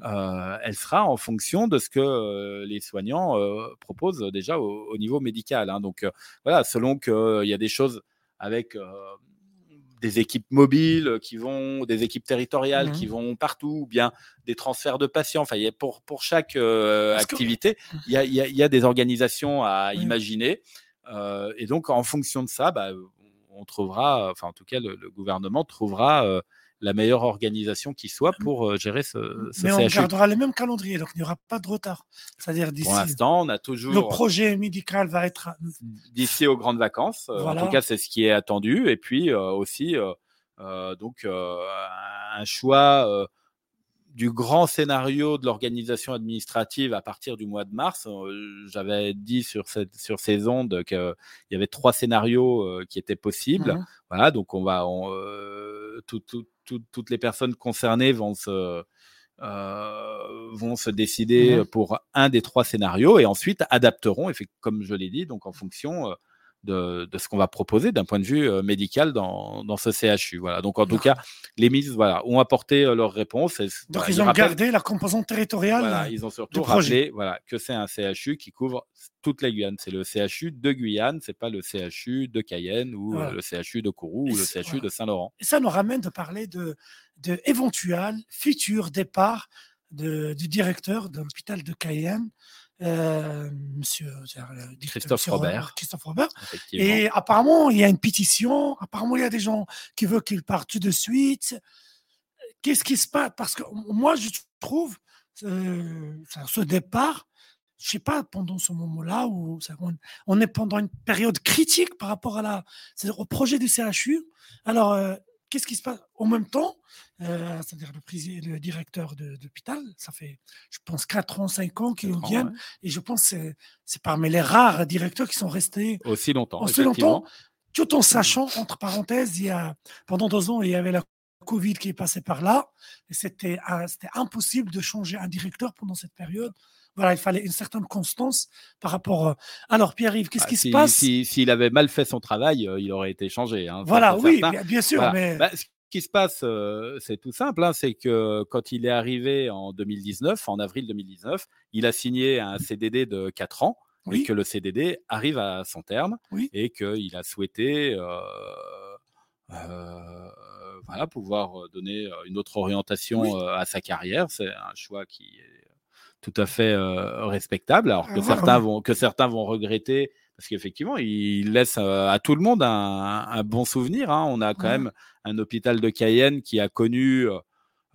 elle sera en fonction de ce que les soignants proposent déjà au, niveau médical. Hein. Donc voilà, selon qu'il y a des choses avec des équipes mobiles qui vont, des équipes territoriales qui mmh. vont partout, ou bien des transferts de patients. Enfin, y a pour, pour chaque activité, mmh. il y, a, y, a, des organisations à imaginer. et donc, en fonction de ça, bah, on trouvera, enfin en tout cas le, gouvernement trouvera euh, la meilleure organisation qui soit pour euh, gérer ce, ce Mais on gardera les mêmes calendriers, donc il n'y aura pas de retard. C'est-à-dire d'ici. Pour l'instant, on a toujours. Le projet médical va être. D'ici aux grandes vacances. Euh, en tout cas, c'est ce qui est attendu. Et puis aussi, donc, un choix du grand scénario de l'organisation administrative à partir du mois de mars. Euh, j'avais dit sur, cette, sur ces ondes qu'il y avait trois scénarios euh, qui étaient possibles. Mmh voilà, donc on va, euh, toutes les personnes concernées vont se, vont se décider mmh pour un des trois scénarios et ensuite adapteront, comme je l'ai dit, donc en fonction de, ce qu'on va proposer d'un point de vue euh, médical dans, dans, ce CHU. Voilà. Donc, en tout cas, les ministres voilà, ont apporté euh, leur réponse. Donc, ils ont gardé la composante territoriale. Voilà, ils ont surtout rappelé voilà, que c'est un CHU qui couvre toute la Guyane. C'est le CHU de Guyane, c'est pas le CHU de Cayenne ou euh, le CHU de Kourou ou le CHU de Saint-Laurent. Et ça nous ramène de parler de, de départs de, du directeur de l'hôpital de Cayenne euh, monsieur Christophe Robert. Christophe Robert. Et apparemment, il y a une pétition. Apparemment, il y a des gens qui veulent qu'il parte tout de suite. Qu'est-ce qui se passe? Parce que moi, je trouve euh, ce départ, je sais pas, pendant ce moment-là, où on, est pendant une période critique par rapport à la, au projet du CHU. Alors, euh, qu'est-ce qui se passe En même temps, euh, c'est-à-dire le, le, directeur de, l'hôpital, ça fait, je pense, 4 ans, 5 ans qu'ils viennent. Et je pense que c'est parmi les rares directeurs qui sont restés aussi longtemps. Aussi longtemps, tout en sachant, entre parenthèses, il y a, pendant deux ans, il y avait la Covid qui est passée par là. Et c'était impossible de changer un directeur pendant cette période. Voilà, il fallait une certaine constance par rapport. Euh, alors, Pierre-Yves, qu'est-ce bah, qui se passe S'il avait mal fait son travail, euh, il aurait été changé. Hein, voilà, oui, bien, sûr. Mais... Bah, ce qui se passe, euh, c'est tout simple, hein, c'est que quand il est arrivé en 2019, en avril 2019, il a signé un CDD de 4 ans. Et que le CDD arrive à son terme et qu'il a souhaité voilà, pouvoir donner une autre orientation à sa carrière. C'est un choix qui est tout à fait euh, respectable, alors que, ah, certains vont, que certains vont regretter, parce qu'effectivement, il laisse euh, à tout le monde un, bon souvenir. Hein. On a quand même un hôpital de Cayenne qui a connu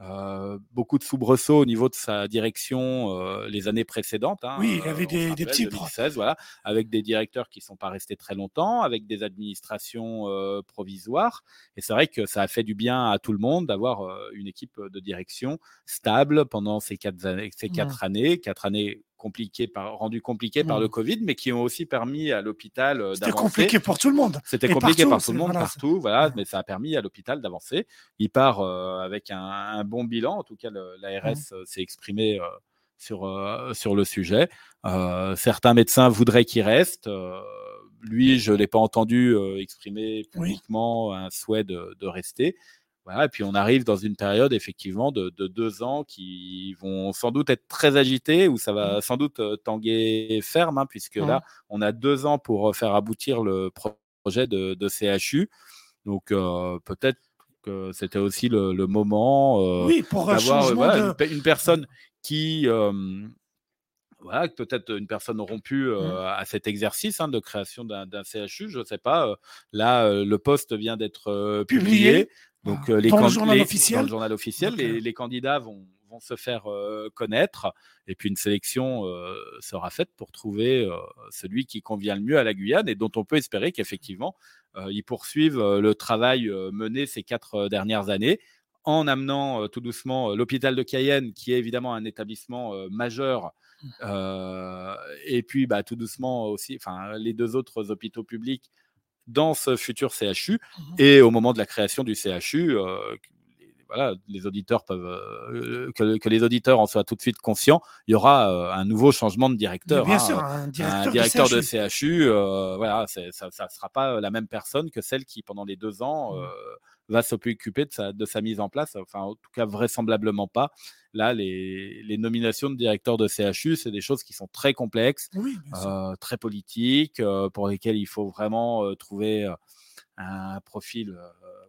euh, beaucoup de soubresauts au niveau de sa direction euh, les années précédentes. Hein, oui, il y avait des, des petits 2016, voilà, avec des directeurs qui ne sont pas restés très longtemps, avec des administrations provisoires. Et c'est vrai que ça a fait du bien à tout le monde d'avoir une équipe de direction stable pendant ces quatre années, ces quatre années, quatre années compliqué par, rendu compliqué par le mmh. Covid, mais qui ont aussi permis à l'hôpital d'avancer. C'était compliqué pour tout le monde. C'était compliqué pour tout le monde, partout, voilà, mais ça a permis à l'hôpital d'avancer. Il part avec un, bon bilan, en tout cas l'ARS mmh. s'est exprimé sur, sur le sujet. certains médecins voudraient qu'il reste. lui, je ne l'ai pas entendu exprimer publiquement un souhait de, de rester et puis on arrive dans une période effectivement de, deux ans qui vont sans doute être très agités, où ça va mmh. sans doute euh, tanguer ferme, hein, puisque là, on a deux ans pour faire aboutir le projet de, CHU. Donc euh, peut-être que c'était aussi le, moment euh, d'avoir une, personne qui voilà, peut-être une personne rompue mmh. à cet exercice hein, de création d'un CHU, je ne sais pas. là, le poste vient d'être publié. Donc, euh, les dans, le journal officiel. dans le journal officiel, les, candidats vont, vont se faire euh, connaître et puis une sélection euh, sera faite pour trouver celui qui convient le mieux à la Guyane et dont on peut espérer qu'effectivement, ils poursuivent le travail mené ces quatre dernières années en amenant tout doucement l'hôpital de Cayenne, qui est évidemment un établissement majeur, mmh. et puis bah, tout doucement aussi, enfin les deux autres hôpitaux publics dans ce futur CHU. Mmh et au moment de la création du CHU, euh, voilà, les auditeurs peuvent euh, que, les auditeurs en soient tout de suite conscients. Il y aura euh, un nouveau changement de directeur. bien hein, sûr, un directeur, de CHU. voilà, ça ne sera pas la même personne que celle qui pendant les deux ans mmh va s'occuper de sa, de sa mise en place. Enfin, en tout cas, vraisemblablement pas. Là, les, les nominations de directeurs de CHU, c'est des choses qui sont très complexes, euh, très politiques, euh, pour lesquelles il faut vraiment euh, trouver un profil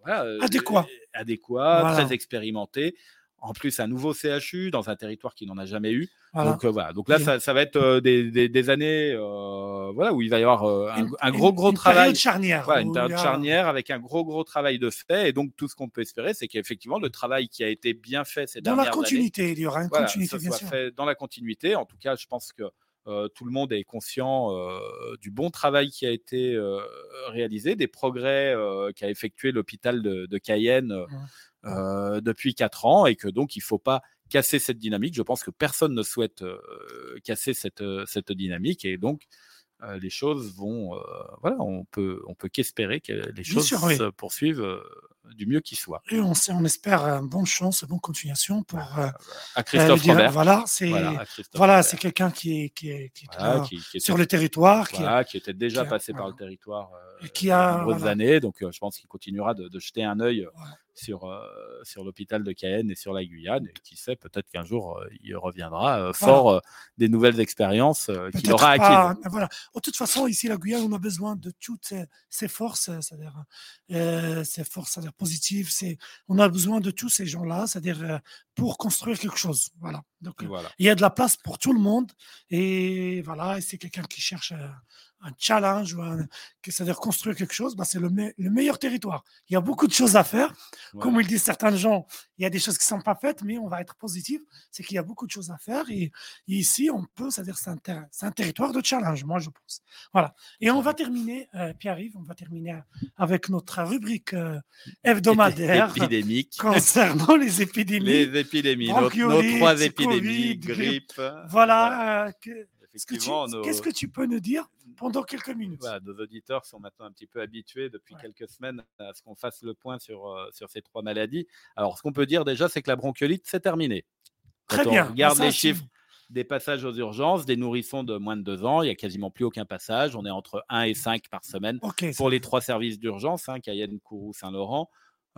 adéquat, adéquat très expérimenté en plus un nouveau CHU dans un territoire qui n'en a jamais eu. Donc euh, voilà. Donc là, ça, ça, va être euh, des, des, des, années, euh, voilà, où il va y avoir un, un, gros gros une travail. Période charnière. Voilà, une période charnière avec un gros gros travail de fait. Et donc tout ce qu'on peut espérer, c'est qu'effectivement le travail qui a été bien fait ces dans dernières années. Dans la continuité, il y aura une continuité, bien sûr. fait dans la continuité. En tout cas, je pense que tout le monde est conscient du bon travail qui a été réalisé, des progrès qu'a effectué l'hôpital de, de, Cayenne. Mmh. Euh, depuis quatre ans et que donc il ne faut pas casser cette dynamique. Je pense que personne ne souhaite euh, casser cette, euh, cette dynamique et donc les choses vont, voilà, on peut, on peut qu'espérer que les choses se poursuivent du mieux qui soit. Et on, on espère une bonne chance, bonne continuation pour bah, à Christophe Robert. Voilà, c'est voilà, c'est quelqu'un qui est, qui est, qui est, sur le territoire, qui, qui était déjà passé par le territoire et qui a de nombreuses années. Donc, je pense qu'il continuera de, de, jeter un œil sur, euh, sur l'hôpital de Cayenne et sur la Guyane. Et qui sait, peut-être qu'un jour, euh, il reviendra euh, fort des nouvelles expériences qu'il aura acquises. Voilà. De toute façon, ici, la Guyane, on a besoin de toutes ces, forces, c'est-à-dire ces forces -dire positives. On a besoin de tous ces gens-là, c'est-à-dire pour construire quelque chose. Voilà. Donc, voilà. il y a de la place pour tout le monde. Et voilà, et c'est quelqu'un qui cherche un challenge, c'est-à-dire construire quelque chose, bah, c'est le, le, meilleur territoire. Il y a beaucoup de choses à faire. Comme ils disent certains gens, il y a des choses qui ne sont pas faites, mais on va être positif. C'est qu'il y a beaucoup de choses à faire. Et, ici, on peut, c'est-à-dire c'est un, un, territoire de challenge, moi, je pense. Voilà. Et on va terminer, euh, Pierre-Yves, on va terminer avec notre rubrique euh, hebdomadaire épidémique concernant les épidémies. Les épidémies, nos, trois épidémies, grippe. Voilà. Euh, qu'est-ce que tu peux nous dire pendant quelques minutes? nos auditeurs sont maintenant un petit peu habitués depuis quelques semaines à ce qu'on fasse le point sur, euh, sur ces trois maladies. Alors, ce qu'on peut dire déjà, c'est que la bronchiolite, c'est terminé. Très bien. On regarde les chiffres des passages aux urgences, des nourrissons de moins de deux ans, il n'y a quasiment plus aucun passage. On est entre 1 et 5 par semaine pour les trois services d'urgence, hein, Cayenne, Kourou, Saint-Laurent.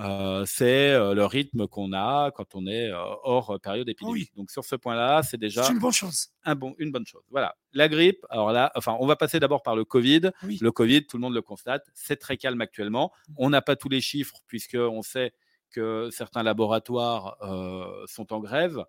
Euh, c'est le rythme qu'on a quand on est hors période épidémique. Donc sur ce point-là, c'est déjà une bonne chose. Un bon, une bonne chose. Voilà. La grippe, alors là, enfin, on va passer d'abord par le Covid. Le Covid, tout le monde le constate, c'est très calme actuellement. Mmh. On n'a pas tous les chiffres puisqu'on sait que certains laboratoires sont en grève.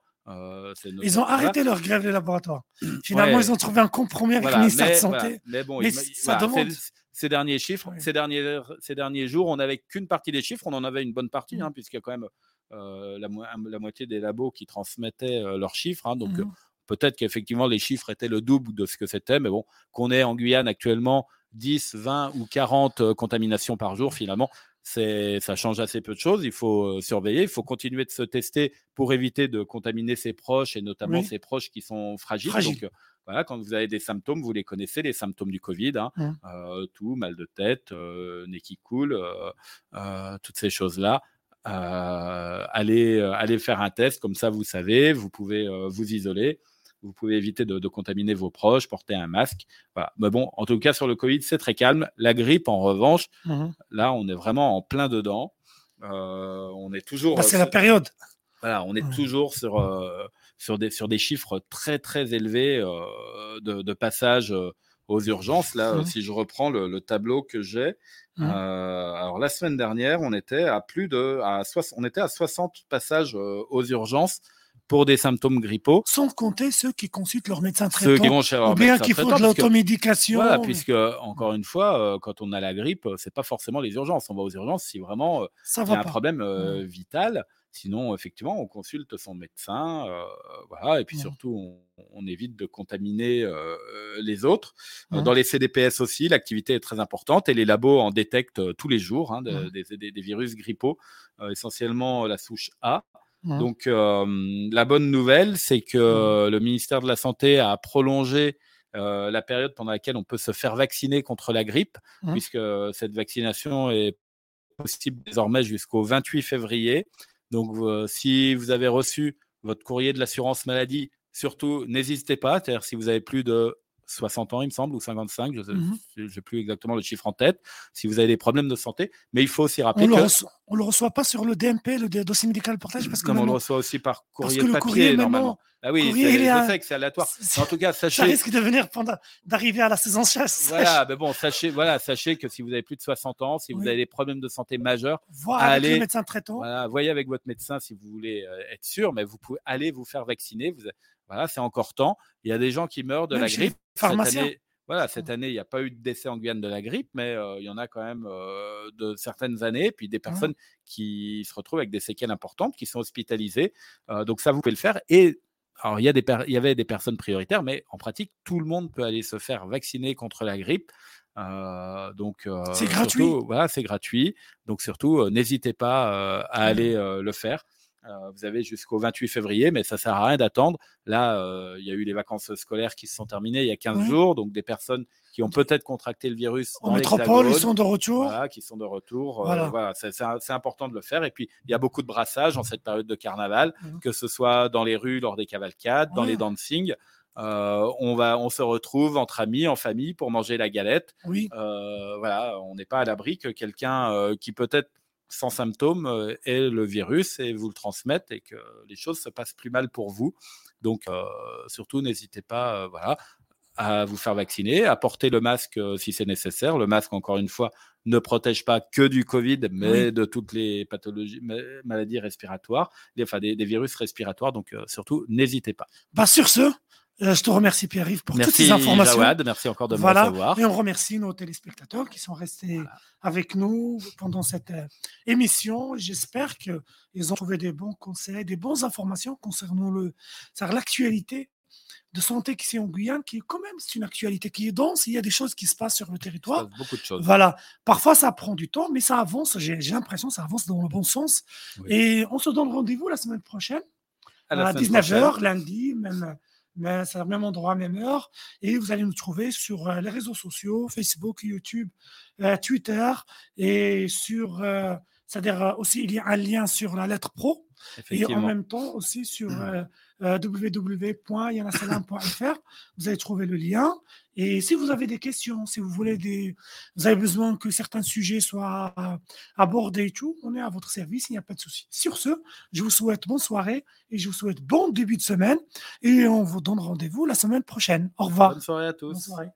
ils ont arrêté leur grève, les laboratoires. Finalement, ils ont trouvé un compromis avec le ministère de Santé. Mais bon, ça demande ces derniers chiffres, ces, derniers, ces derniers jours, on n'avait qu'une partie des chiffres, on en avait une bonne partie, mmh. hein, puisqu'il y a quand même la, la, moitié des labos qui transmettaient leurs chiffres. Hein, donc, Mmh peut-être qu'effectivement, les chiffres étaient le double de ce que c'était. Mais bon, qu'on ait en Guyane actuellement 10, 20 ou 40 contaminations par jour, finalement, ça change assez peu de choses. Il faut surveiller, il faut continuer de se tester pour éviter de contaminer ses proches et notamment Oui. ses proches qui sont fragiles. Fragile. Donc, voilà, quand vous avez des symptômes, vous les connaissez, les symptômes du Covid, hein. Euh, tout, mal de tête, euh, nez qui coule, euh, euh, toutes ces choses-là. Euh, allez, euh, allez faire un test, comme ça vous savez, vous pouvez euh, vous isoler, vous pouvez éviter de, de contaminer vos proches, porter un masque. Voilà. Mais bon, en tout cas, sur le Covid, c'est très calme. La grippe, en revanche, Mhm. là, on est vraiment en plein dedans. Euh, on est toujours. Bah, c'est la période. Voilà, on est toujours sur, euh, sur, des, sur des chiffres très très élevés euh, de, de passage euh, aux urgences. Là, si je reprends le, le tableau que j'ai, euh, alors la semaine dernière, on était à plus de, à soix- on était à 60 passages euh, aux urgences pour des symptômes grippaux. Sans compter ceux qui consultent leur médecin Ceux qui traitant vont chez leur ou bien qui font traitant, de l'automédication. Voilà, puisque encore une fois, euh, quand on a la grippe, euh, c'est pas forcément les urgences. On va aux urgences si vraiment euh, ça il y a un pas. problème euh, vital. Sinon, effectivement, on consulte son médecin, euh, voilà, et puis surtout, on, on évite de contaminer euh, les autres. Dans les CDPS aussi, l'activité est très importante et les labos en détectent tous les jours hein, de- des, des- des virus grippaux, essentiellement la souche A. Donc, euh, la bonne nouvelle, c'est que le ministère de la Santé a prolongé euh, la période pendant laquelle on peut se faire vacciner contre la grippe, puisque cette vaccination est possible désormais jusqu'au 28 février. Donc, euh, si vous avez reçu votre courrier de l'assurance maladie, surtout n'hésitez pas. C'est-à-dire si vous avez plus de 60 ans, il me semble, ou 55, je n'ai plus exactement le chiffre en tête, si vous avez des problèmes de santé. Mais il faut aussi rappeler On que on le reçoit pas sur le DMP, le dossier médical portage, parce que mais on le reçoit aussi par courrier papier, courrier, normalement. Ah oui, courrier, c'est- il est je à- sais que c'est aléatoire. en tout cas, ça sachez, risque de venir pendant d'arriver à la saison chasse. voilà, mais bon, sachez, voilà, sachez que si vous avez plus de 60 ans, si vous Oui. avez des problèmes de santé majeurs, avec Allez. le médecin traitant. Voilà, voyez avec votre médecin si vous voulez euh, être sûr, mais vous pouvez aller vous faire vacciner. Vous, voilà, c'est encore temps. Il y a des gens qui meurent de Même la grippe. Cette année, voilà, cette année, il n'y a pas eu de décès en Guyane de la grippe, mais euh, il y en a quand même euh, de certaines années. Puis des personnes qui se retrouvent avec des séquelles importantes, qui sont hospitalisées. Euh, donc ça, vous pouvez le faire. Et alors, il y, a des il y avait des personnes prioritaires, mais en pratique, tout le monde peut aller se faire vacciner contre la grippe. Euh, donc, euh, C'est gratuit. surtout, Voilà, c'est gratuit. Donc surtout, euh, n'hésitez pas à aller le faire. Euh, vous avez jusqu'au 28 février, mais ça sert à rien d'attendre. Là, euh, il y a eu les vacances scolaires qui se sont terminées il y a 15 Oui. jours, donc des personnes qui ont peut-être contracté le virus En métropole, ils sont de retour. voilà, qui sont de retour. Euh, Voilà. c'est, important de le faire. Et puis, il y a beaucoup de brassage en cette période de carnaval, Mhm. que ce soit dans les rues lors des cavalcades, dans les dancing. Euh, on, va, on se retrouve entre amis, en famille, pour manger la galette. Oui, Euh, voilà, on n'est pas à l'abri que quelqu'un euh, qui peut-être sans symptômes euh, ait le virus et vous le transmette et que les choses se passent plus mal pour vous. Donc, euh, surtout, n'hésitez pas, euh, voilà, à vous faire vacciner, à porter le masque euh, si c'est nécessaire. Le masque, encore une fois, ne protège pas que du Covid, mais Oui. de toutes les pathologies, ma- maladies respiratoires, des, enfin des, des virus respiratoires. Donc, euh, surtout, n'hésitez pas. bah, sur ce, euh, je te remercie Pierre-Yves pour toutes ces informations. Jawad, merci encore de me Voilà, recevoir. et on remercie nos téléspectateurs qui sont restés avec nous pendant cette euh, émission. J'espère qu'ils ont trouvé des bons conseils, des bonnes informations concernant le, l'actualité de santé qui est en Guyane, qui est quand même c'est une actualité qui est dense. Il y a des choses qui se passent sur le territoire. beaucoup de choses. Voilà. Parfois, ça prend du temps, mais ça avance. J'ai l'impression que ça avance dans le bon sens. Oui. Et on se donne rendez-vous la semaine prochaine À à semaine 19h, prochaine. lundi, même, même, c'est au même endroit, même heure. Et vous allez nous trouver sur euh, les réseaux sociaux, Facebook, YouTube, euh, Twitter, et sur, euh, c'est-à-dire aussi, il y a un lien sur la lettre pro, et en même temps aussi sur euh, www.yanasalam.fr. Vous allez trouver le lien. Et si vous avez des questions, si vous voulez des, vous avez besoin que certains sujets soient euh, abordés et tout, on est à votre service, il n'y a pas de souci. Sur ce, je vous souhaite bonne soirée et je vous souhaite bon début de semaine et on vous donne rendez-vous la semaine prochaine. Au revoir. Bonne soirée à tous. Bonne soirée.